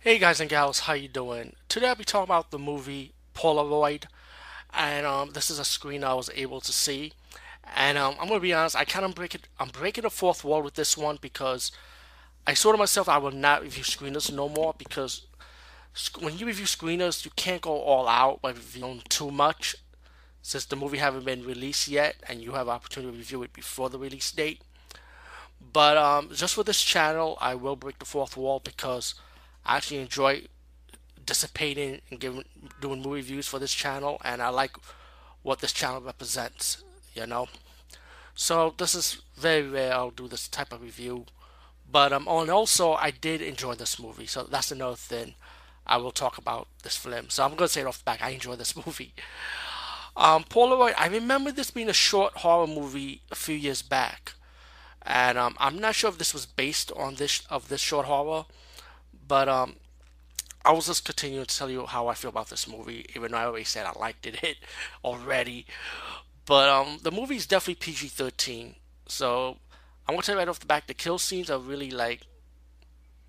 Hey guys and gals, how you doing? Today I'll be talking about the movie Polaroid, and um, this is a screen I was able to see. And um, I'm gonna be honest, I kind of break it. I'm breaking the fourth wall with this one because I saw to myself I will not review screeners no more because when you review screeners, you can't go all out by reviewing too much, since the movie haven't been released yet, and you have opportunity to review it before the release date. But um, just for this channel, I will break the fourth wall because I actually enjoy dissipating and giving doing movie reviews for this channel, and I like what this channel represents. You know, so this is very rare. I'll do this type of review, but um, and also I did enjoy this movie, so that's another thing I will talk about this film. So I'm gonna say it off the back. I enjoy this movie. Um, Polaroid. I remember this being a short horror movie a few years back, and um, I'm not sure if this was based on this of this short horror but um, I was just continuing to tell you how I feel about this movie, even though I already said I liked it already. But um, the movie is definitely PG-13, so I want to tell right off the back, the kill scenes are really like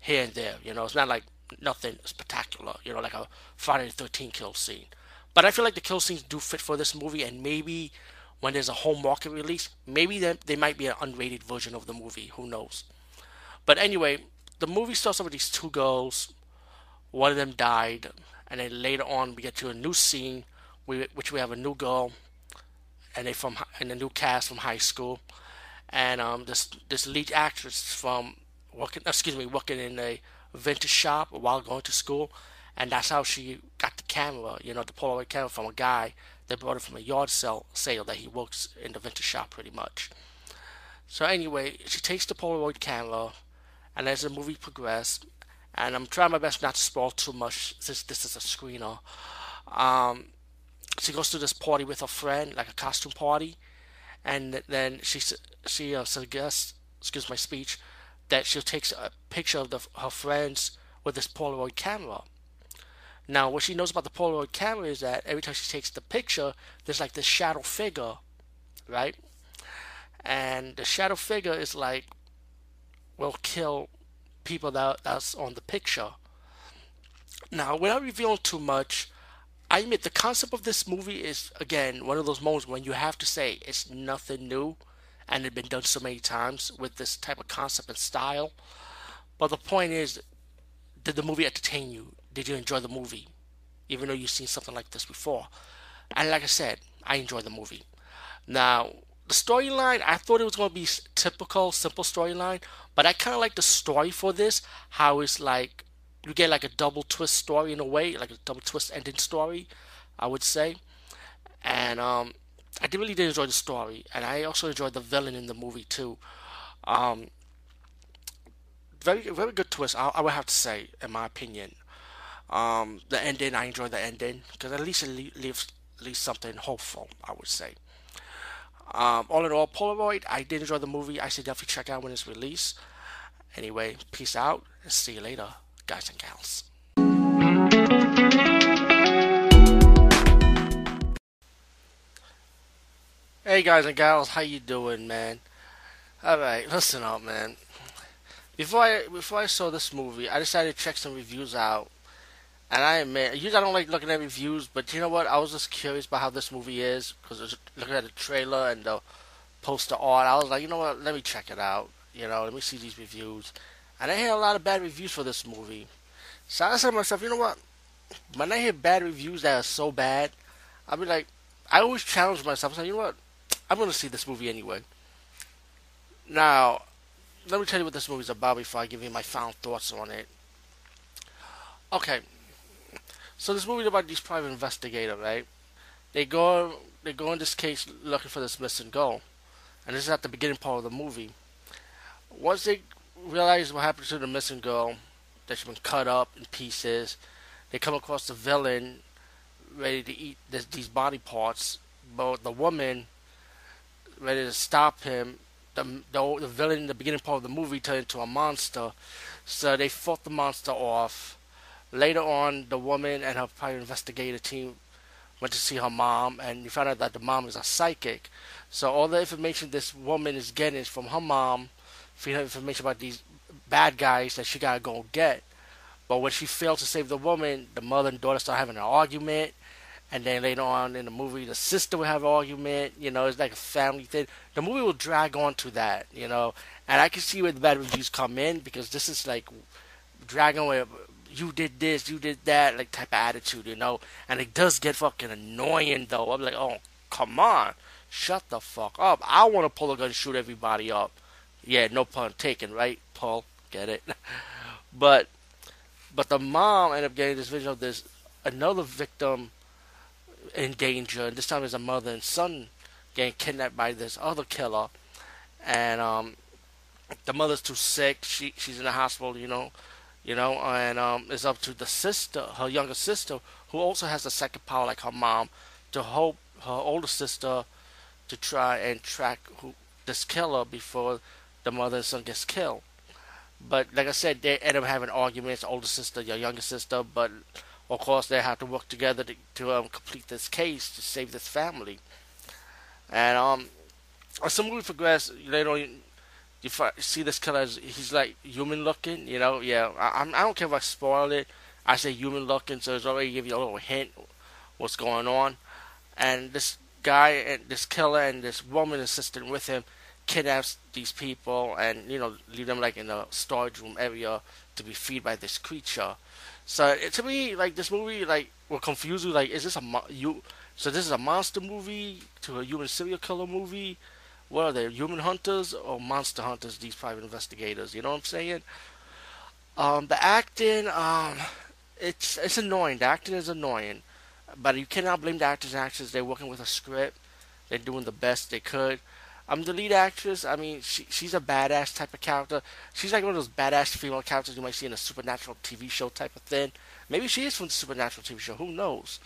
here and there. You know, it's not like nothing spectacular. You know, like a Friday the 13th kill scene. But I feel like the kill scenes do fit for this movie, and maybe when there's a home market release, maybe they, they might be an unrated version of the movie. Who knows? But anyway, the movie starts off with these two girls. One of them died, and then later on we get to a new scene, which we have a new girl, and they from and a new cast from high school, and um, this this lead actress from working excuse me working in a vintage shop while going to school, and that's how she got the camera, you know, the Polaroid camera from a guy that brought it from a yard sale sale that he works in the vintage shop pretty much. So anyway, she takes the Polaroid camera and as the movie progressed, and I'm trying my best not to spoil too much since this is a screener. Um, she goes to this party with her friend, like a costume party, and then she she uh, suggests, excuse my speech, that she takes a picture of the, her friends with this Polaroid camera. Now, what she knows about the Polaroid camera is that every time she takes the picture, there's like this shadow figure, right? And the shadow figure is like will kill people that that's on the picture. Now, without revealing too much, I admit the concept of this movie is again one of those moments when you have to say it's nothing new and it's been done so many times with this type of concept and style. But the point is, did the movie entertain you? Did you enjoy the movie? Even though you've seen something like this before. And like I said, I enjoyed the movie. Now, the storyline, I thought it was going to be typical, simple storyline, but I kind of like the story for this. How it's like you get like a double twist story in a way, like a double twist ending story, I would say. And um, I did really did enjoy the story, and I also enjoyed the villain in the movie too. Um, very very good twist, I, I, would have to say, in my opinion. Um, the ending, I enjoyed the ending because at least it leaves at least something hopeful. I would say. Um, all in all, Polaroid, I did enjoy the movie. I should definitely check out when it's released. Anyway, peace out and see you later, guys and gals. Hey guys and gals, how you doing, man? All right, listen up, man. Before I before I saw this movie, I decided to check some reviews out and I admit, usually I don't like looking at reviews, but you know what? I was just curious about how this movie is because looking at the trailer and the poster art. I was like, you know what? Let me check it out. You know, let me see these reviews. And I hear a lot of bad reviews for this movie. So I said to myself, you know what? When I hear bad reviews that are so bad, I'll be like, I always challenge myself. I say, you know what? I'm going to see this movie anyway. Now, let me tell you what this movie's about before I give you my final thoughts on it. Okay, so this movie about these private investigator, right? They go they go in this case looking for this missing girl, and this is at the beginning part of the movie. Once they realize what happened to the missing girl, that she's been cut up in pieces, they come across the villain ready to eat this, these body parts, but the woman ready to stop him. The, the, the villain in the beginning part of the movie turned into a monster, so they fought the monster off. Later on, the woman and her private investigator team went to see her mom, and you found out that the mom is a psychic. So all the information this woman is getting is from her mom, feeding her information about these bad guys that she gotta go get. But when she fails to save the woman, the mother and daughter start having an argument. And then later on in the movie, the sister will have an argument. You know, it's like a family thing. The movie will drag on to that, you know. And I can see where the bad reviews come in because this is like dragging away you did this, you did that, like type of attitude, you know. And it does get fucking annoying though. I'm like, oh, come on, shut the fuck up. I want to pull a gun, shoot everybody up. Yeah, no pun taken, right, Paul? Get it? but, but the mom ended up getting this vision of this another victim in danger, and this time it's a mother and son getting kidnapped by this other killer, and um, the mother's too sick. She she's in the hospital, you know you know, and um, it's up to the sister, her younger sister, who also has the second power like her mom, to help her older sister to try and track who, this killer before the mother and son gets killed. But like I said, they end up having arguments, older sister, your younger sister, but of course they have to work together to, to um, complete this case to save this family. And um, as the movie progresses, later on, you see this killer, he's like human looking, you know. Yeah, I, I don't care if I spoil it. I say human looking, so it's already give you a little hint what's going on. And this guy and this killer and this woman assistant with him kidnaps these people and you know leave them like in a storage room area to be freed by this creature. So it, to me, like this movie, like will confuse you. Like, is this a mo- you? So this is a monster movie to a human serial killer movie what are they, human hunters or monster hunters? These private investigators. You know what I'm saying? Um, the acting, um, it's it's annoying. The acting is annoying, but you cannot blame the actors and actresses. They're working with a script. They're doing the best they could. I'm the lead actress. I mean, she she's a badass type of character. She's like one of those badass female characters you might see in a supernatural TV show type of thing. Maybe she is from the supernatural TV show. Who knows?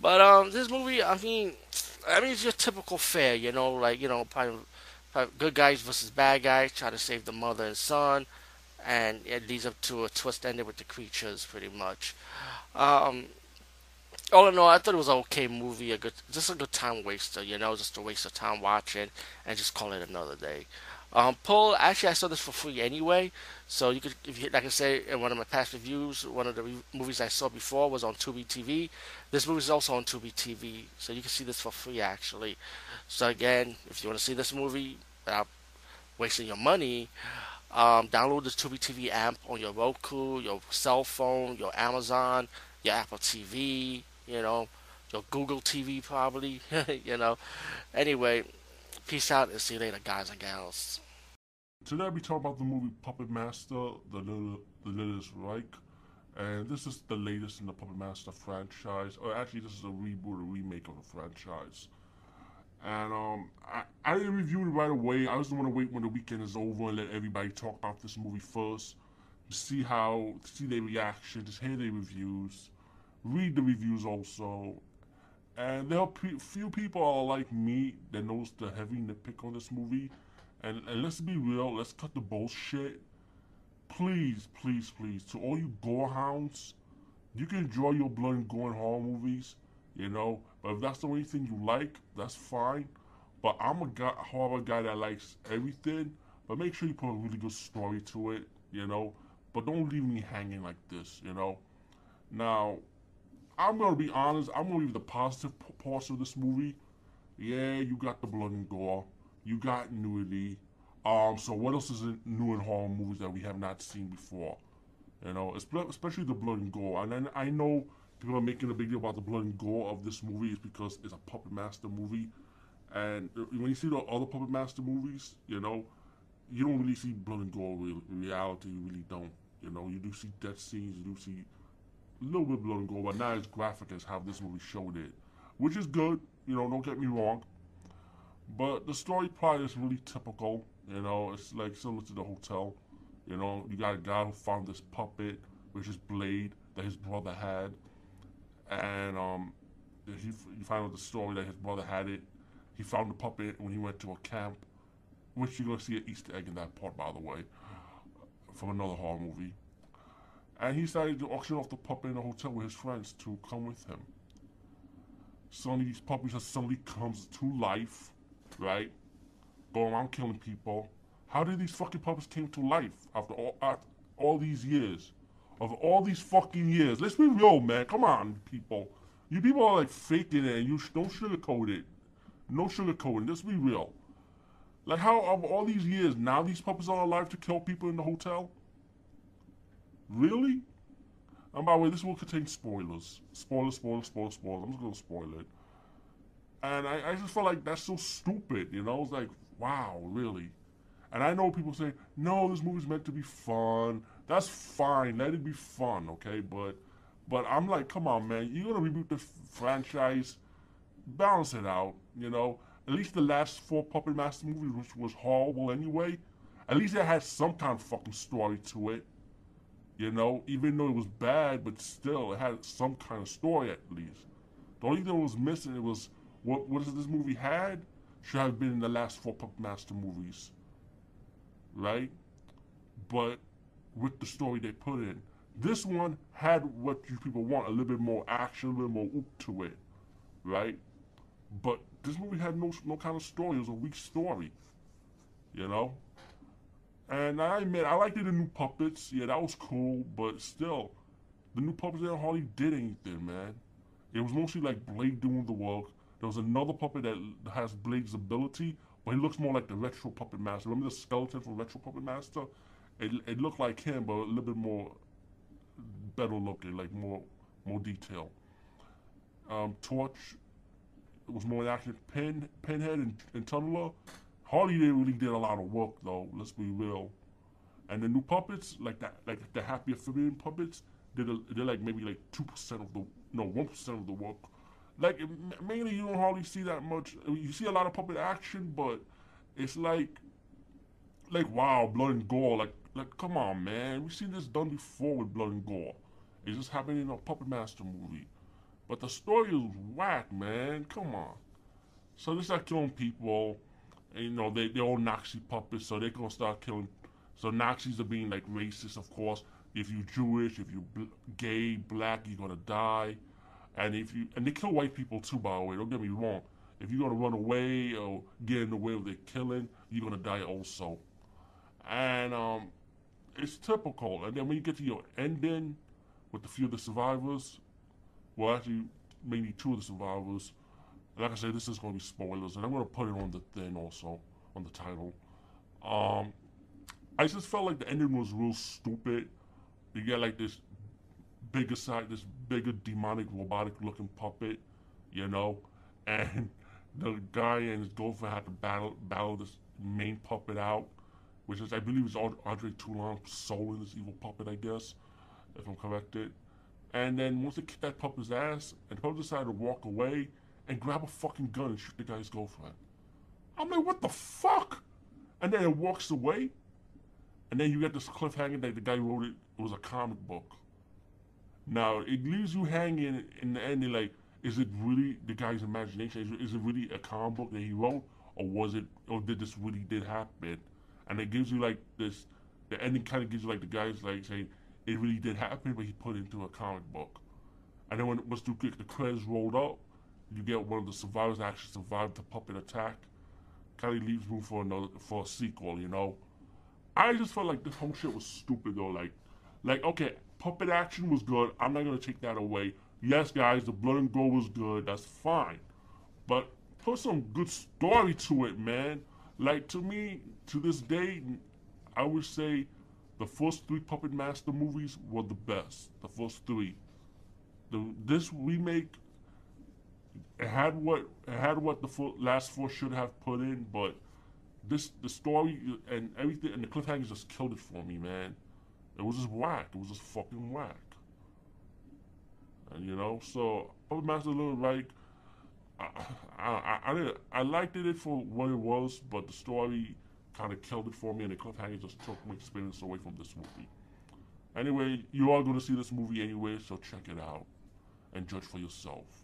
But um, this movie, I mean, I mean, it's your typical fare, you know, like you know, probably, probably good guys versus bad guys, try to save the mother and son, and it leads up to a twist ending with the creatures, pretty much. Um, all in all, I thought it was an okay movie, a good, just a good time waster, you know, just a waste of time watching, and just call it another day. Um, Paul, actually, I saw this for free anyway, so you could, if you, like I say in one of my past reviews, one of the re- movies I saw before was on Tubi TV. This movie is also on Tubi TV, so you can see this for free actually. So again, if you want to see this movie without wasting your money, um, download the Tubi TV app on your Roku, your cell phone, your Amazon, your Apple TV, you know, your Google TV probably, you know. Anyway, peace out and see you later, guys and gals. Today we talk about the movie Puppet Master, The Little, the Littlest Reich, and this is the latest in the Puppet Master franchise. Or actually, this is a reboot, a remake of the franchise. And um, I, I didn't review it right away. I just want to wait when the weekend is over and let everybody talk about this movie first, see how, see their reactions, hear their reviews, read the reviews also. And there are few people are like me that knows the heavy nitpick on this movie and, and let's be real, let's cut the bullshit. Please, please, please, to all you gore hounds, you can enjoy your blood and gore in horror movies, you know, but if that's the only thing you like, that's fine. But I'm a guy, horror guy that likes everything, but make sure you put a really good story to it, you know. But don't leave me hanging like this, you know. Now, I'm gonna be honest. I'm gonna leave the positive parts of this movie. Yeah, you got the blood and gore you got nudity. Um, so what else is new in horror movies that we have not seen before? You know, especially the blood and gore. And I know people are making a big deal about the blood and gore of this movie is because it's a Puppet Master movie. And when you see the other Puppet Master movies, you know, you don't really see blood and gore reality. You really don't. You know, you do see death scenes, you do see little bit blood and gore, but not as graphic as how this movie showed it, which is good. You know, don't get me wrong. But the story plot is really typical. You know, it's like similar to the hotel. You know, you got a guy who found this puppet, which is Blade, that his brother had, and um, he you find out the story that his brother had it. He found the puppet when he went to a camp, which you're gonna see an Easter egg in that part, by the way, from another horror movie. And he decided to auction off the puppet in a hotel with his friends to come with him. Suddenly, these puppies suddenly comes to life, right? Go around killing people how did these fucking puppets came to life after all, after all these years? Of all these fucking years. Let's be real, man. Come on, people. You people are like faking it and you don't sugarcoat it. No sugarcoating. Let's be real. Like how of all these years, now these puppets are alive to kill people in the hotel? Really? And by the way, this will contain spoilers. Spoilers, spoilers, spoilers, spoilers. I'm just gonna spoil it. And I, I just felt like that's so stupid, you know? I was like, wow, really? And I know people say, no, this movie's meant to be fun. That's fine. Let it be fun, okay? But but I'm like, come on, man. You're gonna reboot the f- franchise. Balance it out, you know. At least the last four Puppet Master movies, which was horrible anyway, at least it had some kind of fucking story to it. You know, even though it was bad, but still, it had some kind of story at least. The only thing that was missing it was what what is this movie had should have been in the last four Puppet Master movies right? But with the story they put in. This one had what you people want, a little bit more action, a little more oop to it, right? But this movie had no no kind of story. It was a weak story, you know. And I admit, I liked the new puppets. Yeah, that was cool, but still, the new puppets there hardly did anything, man. It was mostly like Blade doing the work. There was another puppet that has Blade's ability, but he looks more like the retro puppet master. Remember the skeleton from retro puppet master? It, it looked like him, but a little bit more better looking, like more more detail. Um, Torch was more action. Pin, Pinhead, and, and Tunneler. Harley they really did a lot of work though. Let's be real. And the new puppets, like that, like the Happy Amphibian puppets, did a, they're like maybe like two percent of the no one percent of the work like mainly you don't hardly see that much. You see a lot of puppet action, but it's like like wow, blood and gore. Like like come on, man. We've seen this done before with blood and gore. It's just happening in a Puppet Master movie. But the story is whack, man. Come on. So they start killing people. And, you know, they, they're all Nazi puppets, so they're going to start killing. So Nazis are being, like, racist, of course. If you're Jewish, if you're bl- gay, black, you're going to die. And if you and they kill white people too, by the way. Don't get me wrong. If you're gonna run away or get in the way of their killing, you're gonna die also. And um, it's typical. And then when you get to your ending with a few of the survivors, well, actually, maybe two of the survivors. Like I said, this is gonna be spoilers, and I'm gonna put it on the thing also on the title. Um, I just felt like the ending was real stupid. You get like this bigger side, this bigger demonic robotic looking puppet, you know, and the guy and his girlfriend had to battle battle this main puppet out, which is I believe is Andre Toulon's soul in this evil puppet, I guess, if I'm corrected. And then once they kicked that puppet's ass, and the puppet decided to walk away and grab a fucking gun and shoot the guy's girlfriend. I'm like, what the fuck? And then it walks away, and then you get this cliffhanger that the guy wrote it, it was a comic book. Now it leaves you hanging in the ending. Like, is it really the guy's imagination? Is, is it really a comic book that he wrote, or was it, or did this really did happen? And it gives you like this. The ending kind of gives you like the guy's like saying it really did happen, but he put it into a comic book. And then when once the, the credits rolled up, you get one of the survivors that actually survived the puppet attack. Kind of leaves room for another for a sequel, you know. I just felt like this whole shit was stupid though. Like, like okay, puppet action was good. I'm not gonna take that away. Yes, guys, the blood and gore was good. That's fine, but put some good story to it, man. Like to me, to this day, I would say the first three Puppet Master movies were the best. The first three. The this remake it had what it had what the fo- last four should have put in, but this the story and everything and the cliffhanger just killed it for me, man. It was just whack. It was just fucking whack. And you know, so Puppet Master Little Reich, I, I, I, I liked it for what it was, but the story kind of killed it for me, and the cliffhanger just took my experience away from this movie. Anyway, you are going to see this movie anyway, so check it out and judge for yourself.